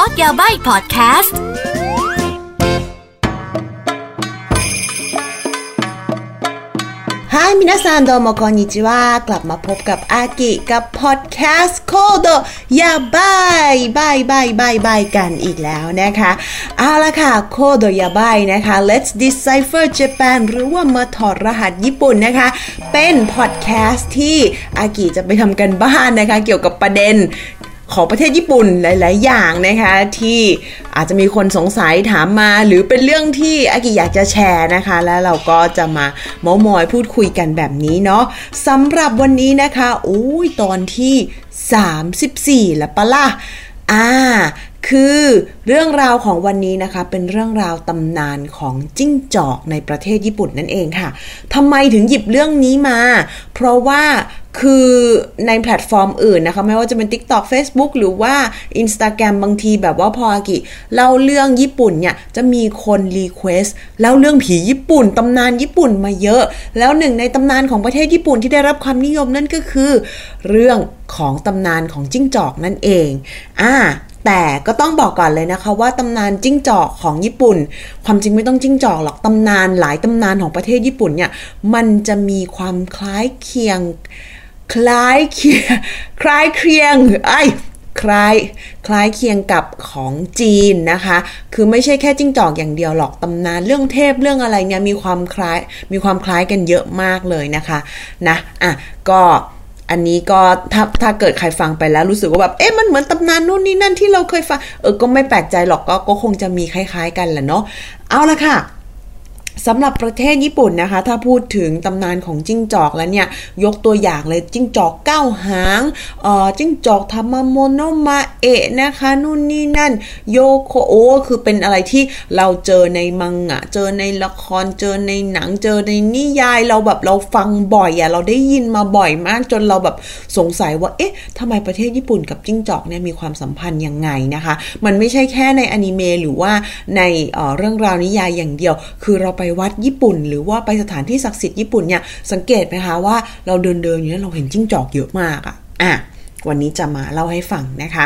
Code Yabaii พอดแคสต์ Hi みなさん どうも こんにちは กลับมาพบกับอากิกับพอดแคสต์ Code Yabaii บายบายบายบายกันอีกแล้วนะคะ เอาละค่ะ Code Yabaii นะคะ Let's Decipher Japan หรือว่ามาถอดรหัสญี่ปุ่นนะคะ เป็นพอดแคสต์ที่อากิจะไปทำการบ้านนะคะ เกี่ยวกับประเด็น ของประเทศญี่ปุ่นหลาย ๆ อย่างนะคะที่อาจจะมีคนสงสัยถามมา หรือเป็นเรื่องที่อากิอยากจะแชร์นะคะ แล้วเราก็จะมาเมามอยพูดคุยกันแบบนี้เนาะสำหรับวันนี้นะคะอุ้ยตอนที่ 34 แล้วปะล่ะอ่า คือเรื่องราวของวันนี้นะคะ เป็นเรื่องราวตำนานของจิ้งจอกในประเทศญี่ปุ่นนั่นเองค่ะทำไมถึงหยิบเรื่องนี้มา เพราะว่าคือในแพลตฟอร์มอื่นนะคะ ไม่ว่าจะเป็น TikTok Facebook หรือว่า Instagram บางทีแบบว่าพออากิเล่าเรื่องญี่ปุ่นเนี่ย จะมีคน request เล่าเรื่องผีญี่ปุ่น ตำนานญี่ปุ่นมาเยอะ แล้วหนึ่งในตำนานของประเทศญี่ปุ่นที่ได้รับความนิยมนั่นก็คือ เรื่องของตำนานของจิ้งจอกนั่นเองอ่า แต่ก็ต้องบอกก่อนเลยนะคะว่าตำนานจิ้งจอกของญี่ปุ่น ความจริงไม่ต้องจิ้งจอกหรอกตำนานหลายตำนานของประเทศญี่ปุ่นเนี่ยมันจะมีความคล้ายเคียง คล้ายเคียงคล้ายเคียงไอ้คล้ายคล้ายเคียงกับของจีนนะคะ คือไม่ใช่แค่จิ้งจอกอย่างเดียวหรอกตำนานเรื่องเทพเรื่องอะไรเนี่ยมีความคล้ายมีความคล้ายกันเยอะมากเลยนะคะนะอะก็ อันนี้ก็ถ้าถ้าเกิดใครฟังไปแล้วรู้สึกว่าแบบเอ๊ะมันเหมือนตำนานนู่นนี่นั่นที่เราเคยฟัง เออก็ไม่แปลกใจหรอกก็ก็คงจะมีคล้าย ๆ กันแหละเนาะเอาละค่ะ สำหรับประเทศญี่ปุ่นนะคะ ถ้าพูดถึงตำนานของจิ้งจอกแล้วเนี่ย ยกตัวอย่างเลยจิ้งจอกเก้าหางเอ่อจิ้งจอกทามาโมโนมาเอะนะคะนู่นนี่นั่นโยโคโอคือเป็นอะไรที่เราเจอในมังงะ เจอในละครเจอในหนังเจอในนิยายเราแบบเราฟังบ่อยอะเราได้ยินมาบ่อยมากจนเราแบบสงสัยว่าเอ๊ะทำไมประเทศญี่ปุ่นกับจิ้งจอกเนี่ยมีความสัมพันธ์ยังไงนะคะ มันไม่ใช่แค่ในอนิเมะหรือว่าในเเรื่องราวนิยายอย่างเดียว คือเราไปวัดญี่ปุ่น หรือว่าไปสถานที่ศักดิ์สิทธิ์ญี่ปุ่นเนี่ยสังเกตไหมคะว่าเราเดินเดินอยู่เนี่ยเราเห็นจิ้งจอกเยอะมากอะอะวันนี้จะมาเล่าให้ฟังนะคะ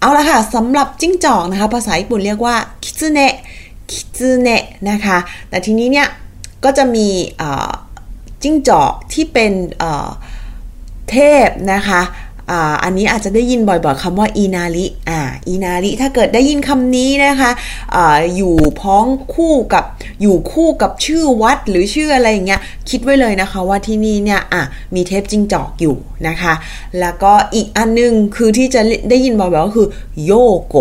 เอาละค่ะสำหรับจิ้งจอกนะคะ ภาษาญี่ปุ่นเรียกว่าคิซึเนะคิซึเนะนะคะ แต่ทีนี้เนี่ยก็จะมีจิ้งจอกที่เป็นเทพนะคะ อันนี้อาจจะได้ยินบ่อยๆคำว่าอีนาริอ่าอีนาริถ้าเกิดได้ยินคำนี้นะคะออยู่พ้องคู่กับอยู่คู่กับชื่อวัดหรือชื่ออะไรอย่างเงี้ยคิดไว้เลยนะคะว่าที่นี่เนี่ยอะมีเทพจิงจอกอยู่นะคะ แล้วก็อีกอันนึงคือที่จะได้ยินบ่อยๆก็คือโยโก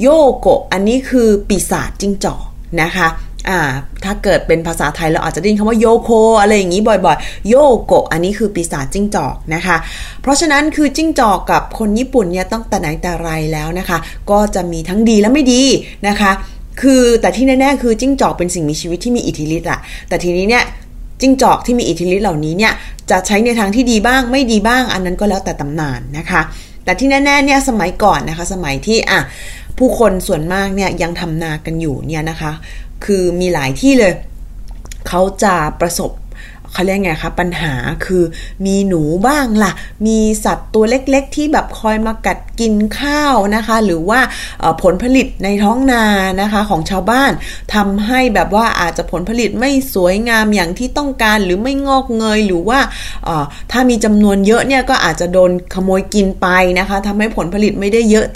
โยโกอันนี้คือปีศาจจิงจอกนะคะ อ่าถ้าเกิดเป็นภาษาไทยเราอาจจะได้ยินคำว่าโยโคอะไรอย่างนี้บ่อยๆ โยโกะอันนี้คือปีศาจจิ้งจอกนะคะ เพราะฉะนั้นคือจิ้งจอกกับคนญี่ปุ่นเนี่ยต้องแต่ไหนแต่ไรแล้วนะคะ ก็จะมีทั้งดีและไม่ดีนะคะคือแต่ที่แน่ๆคือจิ้งจอกเป็นสิ่งมีชีวิตที่มีอิทธิฤทธิ์อะแต่ทีนี้เนี่ยจิ้งจอกที่มีอิทธิฤทธิ์เหล่านี้เนี่ยจะใช้ในทางที่ดีบ้างไม่ดีบ้าง อันนั้นก็แล้วแต่ตำนานนะคะ แต่ที่แน่ๆเนี่ยสมัยก่อนนะคะ สมัยที่อะผู้คนส่วนมากเนี่ยยังทำนากันอยู่เนี่ยนะคะ คือมีหลายที่เลย เขาจะประสบ เขาเรียกไงคะปัญหาคือมีหนูบ้างล่ะ มีสัตว์ตัวเล็กๆ ที่แบบคอยมากัดกินข้าวนะคะ หรือว่าผลผลิตในท้องนานะคะของชาวบ้านทำให้แบบว่าอาจจะผลผลิตไม่สวยงามอย่างที่ต้องการหรือไม่งอกเงยหรือว่าถ้ามีจำนวนเยอะเนี่ยก็อาจจะโดนขโมยกินไปนะคะทำให้ผลผลิตไม่ได้เยอะ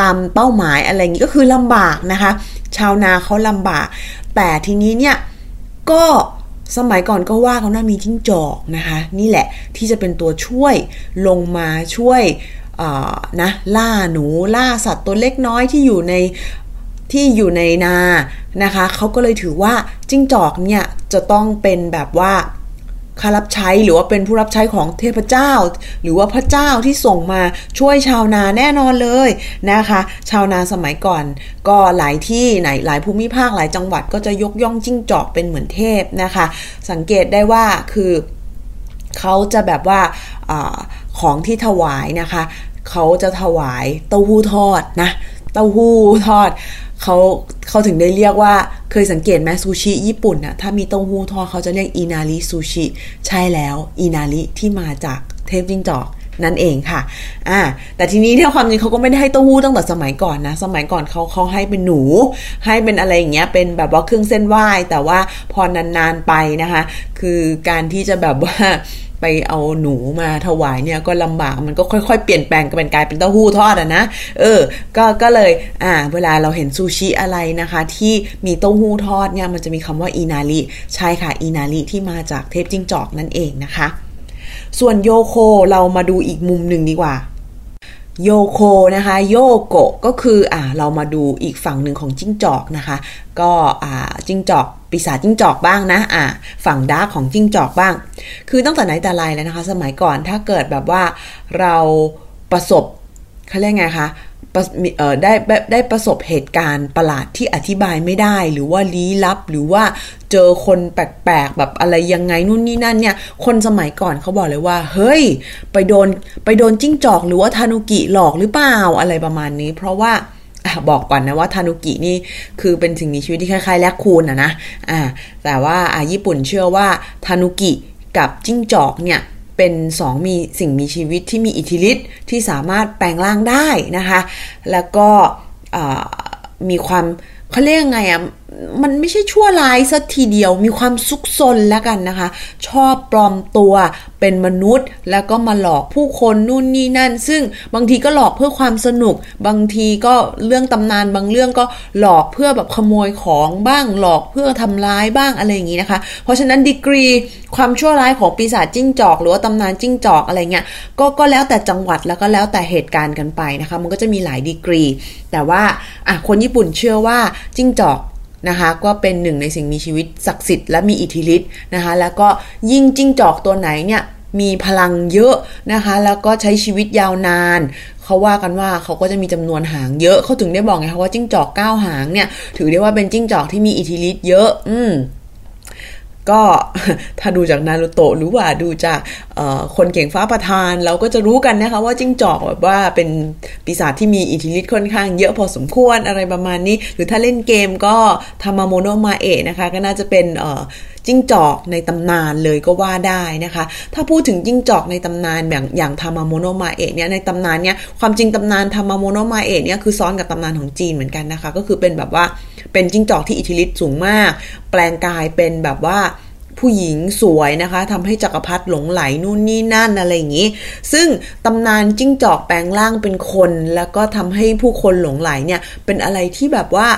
ตามเป้าหมายอะไรอย่างนี้ก็คือลำบากนะคะ ชาวนาเขาลำบาก แต่ทีนี้เนี่ยก็ สมัยก่อนก็ว่าเขาน่ามีจิ้งจอกนะคะ นี่แหละที่จะเป็นตัวช่วยลงมาช่วยนะล่าหนูล่าสัตว์ตัวเล็กน้อยที่อยู่ในที่อยู่ในนานะคะเขาก็เลยถือว่าจิ้งจอกเนี่ยจะต้องเป็นแบบว่า ข้ารับใช้หรือว่าเป็นผู้รับใช้ของเทพเจ้า หรือว่าพระเจ้าที่ส่งมาช่วยชาวนาแน่นอนเลยนะคะ ชาวนาสมัยก่อน ก็หลายที่ไหนหลายภูมิภาคหลายจังหวัดก็จะยกย่องจิ้งจอกเป็นเหมือนเทพนะคะ สังเกตได้ว่าคือเขาจะแบบว่าอของที่ถวายนะคะ เขาจะถวายเต้าหู้ทอดนะเต้าหู้ทอด เขาเขาถึงได้เรียกว่าเคยสังเกตไหมซูชิญี่ปุ่นอะถ้ามีเต้าหู้ทอดเขาจะเรียกอินาริซูชิใช่แล้วอินาริที่มาจากเทพจิงจอกนั่นเองค่ะ อ่า แต่ทีนี้เนี่ยความจริงเขาก็ไม่ได้ให้เต้าหู้ตั้งแต่สมัยก่อนนะ สมัยก่อนเขาเขาให้เป็นหนู ให้เป็นอะไรอย่างเงี้ย เป็นแบบว่าเครื่องเส้นไหว้ แต่ว่าพอนานๆไปนะคะ คือการที่จะแบบว่า ไปเอาหนูมาถวายเนี่ยก็ลำบากมันก็ค่อยๆ เปลี่ยนแปลงกันเป็นกลายเป็นเต้าหู้ทอดอะนะเออก็ก็เลยอ่าเวลาเราเห็นซูชิอะไรนะคะ ที่มีเต้าหู้ทอดเนี่ยมันจะมีคำว่าอีนาริใช่ค่ะอีนาริที่มาจากเทพจิ้งจอกนั่นเองนะคะ ส่วนโยโคเรามาดูอีกมุมหนึ่งดีกว่า โยโคนะคะโยโกะก็คืออ่าเรามาดูอีกฝั่งหนึ่งของจิ้งจอกนะคะ ก็อ่าจิ้งจอกปีศาจจิ้งจอกบ้างนะอ่าฝั่งดาร์กของจิ้งจอกบ้าง คือตั้งแต่ไหนแต่ไรแล้วนะคะ สมัยก่อนถ้าเกิดแบบว่าเราประสบเขาเรียกไงคะ ได้ได้ประสบเหตุการณ์ประหลาดที่อธิบายไม่ได้ หรือว่าลี้ลับหรือว่าเจอคนแปลกๆแบบอะไรยังไงนู่นนี่นั่นเนี่ย คนสมัยก่อนเขาบอกเลยว่า เฮ้ย ไปโดนไปโดนจิ้งจอกหรือว่าทานุกิหลอกหรือเปล่าอะไรประมาณนี้ เพราะว่าบอกก่อนนะว่าทานุกินี่คือเป็นสิ่งมีชีวิตที่คล้ายๆแลกคูนอะนะอ่าแต่ว่าอ่าญี่ปุ่นเชื่อว่าทานุกิกับจิ้งจอกเนี่ย เป็นสองมีสิ่งมีชีวิตที่มีอิทธิฤทธิ์ที่สามารถแปลงร่างได้นะคะ แล้วก็มีความเขาเรียกไงอะ่ะ มันไม่ใช่ชั่วร้ายสัทีเดียวมีความซุกซนแล้วกันนะคะ ชอบปลอมตัวเป็นมนุษย์ แล้วก็มาหลอกผู้คนนู่นนี่นั่น ซึ่งบางทีก็หลอกเพื่อความสนุก บางทีก็เรื่องตำนานบางเรื่องก็หลอกเพื่อแบบขโมยของบ้างหลอกเพื่อทำร้ายบ้างอะไรอย่างนี้นะคะ เพราะฉะนั้นดีกรีความชั่วร้ายของปีศาจจิ้งจอก หรือว่าตำนานจิ้งจอกอะไรเงี้ยก็ก็แล้วแต่จังหวัดแล้วก็แล้วแต่เหตุการณ์กันไปนะคะ มันก็จะมีหลายดีกรี แต่ว่าอะคนญี่ปุ่นเชื่อว่าจิ้งจอก นะคะก็เป็นหนึ่งในสิ่งมีชีวิตศักดิ์สิทธิ์และมีอิทธิฤทธิ์นะคะแล้วก็ยิ่งจิ้งจอกตัวไหนเนี่ยมีพลังเยอะนะคะ แล้วก็ใช้ชีวิตยาวนาน เขาว่ากันว่าเขาก็จะมีจำนวนหางเยอะเขาถึงได้บอกไงคะว่าจิ้งจอกเก้าหางเนี่ย ถือได้ว่าเป็นจิ้งจอกที่มีอิทธิฤทธิ์เยอะ อืม ก็ถ้าดูจากนารูโตะหรือว่าดูจากคนเก่งฟ้าประทาน เราก็จะรู้กันนะคะว่าจิ้งจอกแบบว่าเป็นปีศาจที่มีอิทธิฤทธิ์ค่อนข้างเยอะพอสมควรอะไรประมาณนี้ หรือถ้าเล่นเกมก็ทามาโมโนมาเอะนะคะ ก็น่าจะเป็นจิ้งจอกในตำนานเลยก็ว่าได้นะคะ ถ้าพูดถึงจิ้งจอกในตำนานอย่างอย่างทามาโมโนมาเอะเนี่ยในตำนานเนี่ยความจริงตำนานทามาโมโนมาเอะเนี่ยคือซ้อนกับตำนานของจีนเหมือนกันนะคะ ก็คือเป็นแบบว่าเป็นจิ้งจอกที่อิทธิฤทธิ์สูงมาก แปลงกายเป็นแบบว่า ผู้หญิงสวยนะคะทำให้จักรพรรดิหลงไหลนู่นนี่นั่นอะไรอย่างนี้ ซึ่งตำนานจิ้งจอกแปลงร่างเป็นคน แล้วก็ทำให้ผู้คนหลงไหลเนี่ยเป็นอะไรที่แบบว่า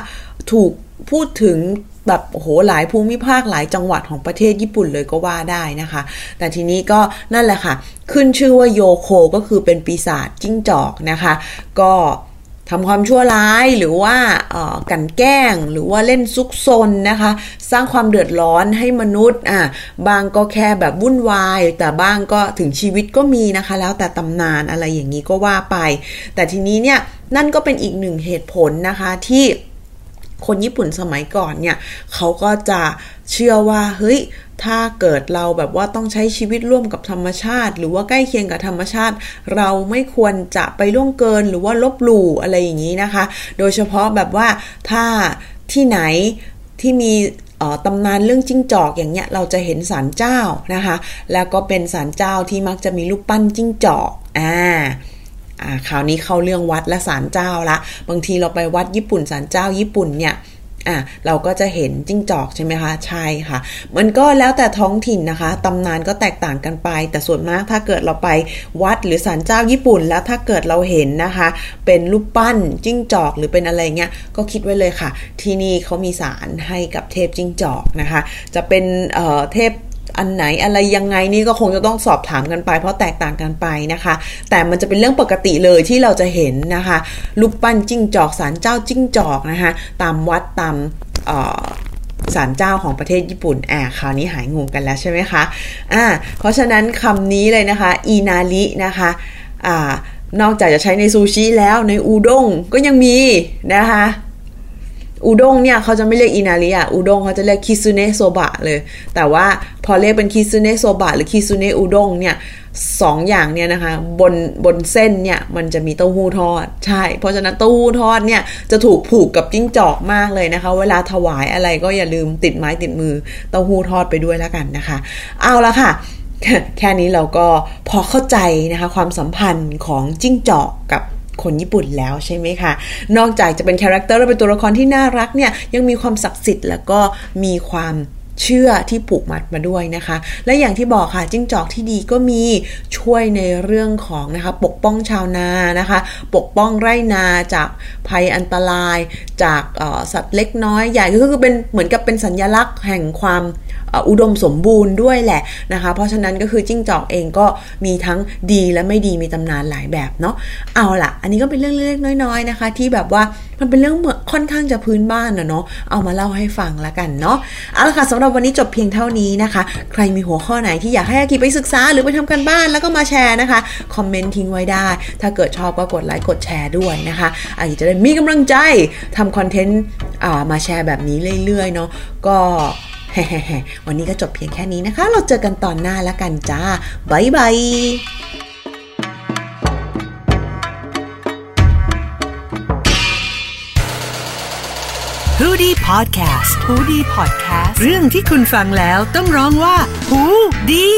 ถูกพูดถึงแบบโหหลายภูมิภาคหลายจังหวัดของประเทศญี่ปุ่นเลยก็ว่าได้นะคะ แต่ทีนี้ก็นั่นแหละค่ะ ขึ้นชื่อว่าโยโคก็คือเป็นปีศาจจิ้งจอกนะคะ ก็ ทำความชั่วร้ายหรือว่ากันแกล้งหรือว่าเล่นซุกซนนะคะ สร้างความเดือดร้อนให้มนุษย์อะบางก็แค่แบบวุ่นวาย แต่บ้างก็ถึงชีวิตก็มีนะคะ แล้วแต่ตำนานอะไรอย่างนี้ก็ว่าไป แต่ทีนี้เนี่ยนั่นก็เป็นอีกหนึ่งเหตุผลนะคะที่คนญี่ปุ่นสมัยก่อนเนี่ยเขาก็จะเชื่อว่าเฮ้ย ถ้าเกิดเราแบบว่าต้องใช้ชีวิตร่วมกับธรรมชาติ หรือว่าใกล้เคียงกับธรรมชาติ เราไม่ควรจะไปล่วงเกินหรือว่าลบหลู่อะไรอย่างนี้นะคะ โดยเฉพาะแบบว่าถ้าที่ไหนที่มีตำนานเรื่องจิ้งจอกอย่างเงี้ยเราจะเห็นศาลเจ้านะคะ แล้วก็เป็นศาลเจ้าที่มักจะมีรูปปั้นจิ้งจอกอ่าอ่าคราวนี้เข้าเรื่องวัดและศาลเจ้าละ บางทีเราไปวัดญี่ปุ่นศาลเจ้าญี่ปุ่นเนี่ย อะเราก็จะเห็นจิ้งจอกใช่ไหมคะใช่ค่ะ มันก็แล้วแต่ท้องถิ่นนะคะตำนานก็แตกต่างกันไป แต่ส่วนมากถ้าเกิดเราไปวัดหรือศาลเจ้าญี่ปุ่น แล้วถ้าเกิดเราเห็นนะคะ เป็นรูปปั้นจิ้งจอกหรือเป็นอะไรเงี้ยก็คิดไว้เลยค่ะ ที่นี่เขามีศาลให้กับเทพจิ้งจอกนะคะ จะเป็นเเทพ อันไหนอะไรยังไงนี่ก็คงจะต้องสอบถามกันไป เพราะแตกต่างกันไปนะคะ แต่มันจะเป็นเรื่องปกติเลยที่เราจะเห็นนะคะ รูปปั้นจิ้งจอกสารเจ้าจิ้งจอกนะคะตามวัดตามศาลเจ้าของประเทศญี่ปุ่นอ่าคราวนี้หายงงกันแล้วใช่ไหมคะอ่าเพราะฉะนั้นคำนี้เลยนะคะอีนารินะคะอ่านอกจากจะใช้ในซูชิแล้วในอูด้งก็ยังมีนะคะ อุด้งเนี่ยเขาจะไม่เรียกอินาริอะอุด้งเขาจะเรียกคิซุเนะโซบะเลย แต่ว่าพอเรียกเป็นคิซุเนะโซบะหรือคิซุเนะอุด้งเนี่ยสองอย่างเนี่ยนะคะบนบนเส้นเนี่ยมันจะมีเต้าหู้ทอด ใช่ เพราะฉะนั้นเต้าหู้ทอดเนี่ยจะถูกผูกกับจิ้งจอกมากเลยนะคะ เวลาถวายอะไรก็อย่าลืมติดไม้ติดมือเต้าหู้ทอดไปด้วยแล้วกันนะคะ เอาละค่ะแค่นี้เราก็พอเข้าใจนะคะความสัมพันธ์ของจิ้งจอกกับ คนญี่ปุ่นแล้วใช่ไหมคะ นอกจากจะเป็น character และเป็นตัวละครที่น่ารักเนี่ยยังมีความศักดิ์สิทธิ์แล้วก็มีความเชื่อที่ผูกมัดมาด้วยนะคะ และอย่างที่บอกค่ะจิ้งจอกที่ดีก็มีช่วยในเรื่องของนะคะปกป้องชาวนานะคะ ปกป้องไร่นาจากภัยอันตราย จากสัตว์เล็กน้อยใหญ่ก็คือเป็นเหมือนกับเป็นสัญญลักษณ์แห่งความ อุดมสมบูรณ์ด้วยแหละนะคะ เพราะฉะนั้นก็คือจิ้งจอกเองก็มีทั้งดีและไม่ดีมีตำนานหลายแบบเนาะเอาล่ะ อันนี้ก็เป็นเรื่องเล็กๆน้อยๆนะคะ ที่แบบว่ามันเป็นเรื่องค่อนข้างจะพื้นบ้านนะเนาะเอามาเล่าให้ฟังละกันเนาะเอาละค่ะสำหรับวันนี้จบเพียงเท่านี้นะคะ ใครมีหัวข้อไหนที่อยากให้อากิไปศึกษาหรือไปทำกันบ้านแล้วก็มาแชร์นะคะคอมเมนต์ทิ้งไว้ได้ ถ้าเกิดชอบก็กดไลค์กดแชร์ด้วยนะคะอากิจะได้มีกำลังใจทำคอนเทนต์มาแชร์แบบนี้เรื่อยๆเนาะก็ วันนี้ก็จบเพียงแค่นี้นะคะ เราเจอกันตอนหน้าแล้วกันจ้า bye bye ฮูดี้พอดแคสต์ฮูดี้พอดแคสต์เรื่องที่คุณฟังแล้วต้องร้องว่าฮูดี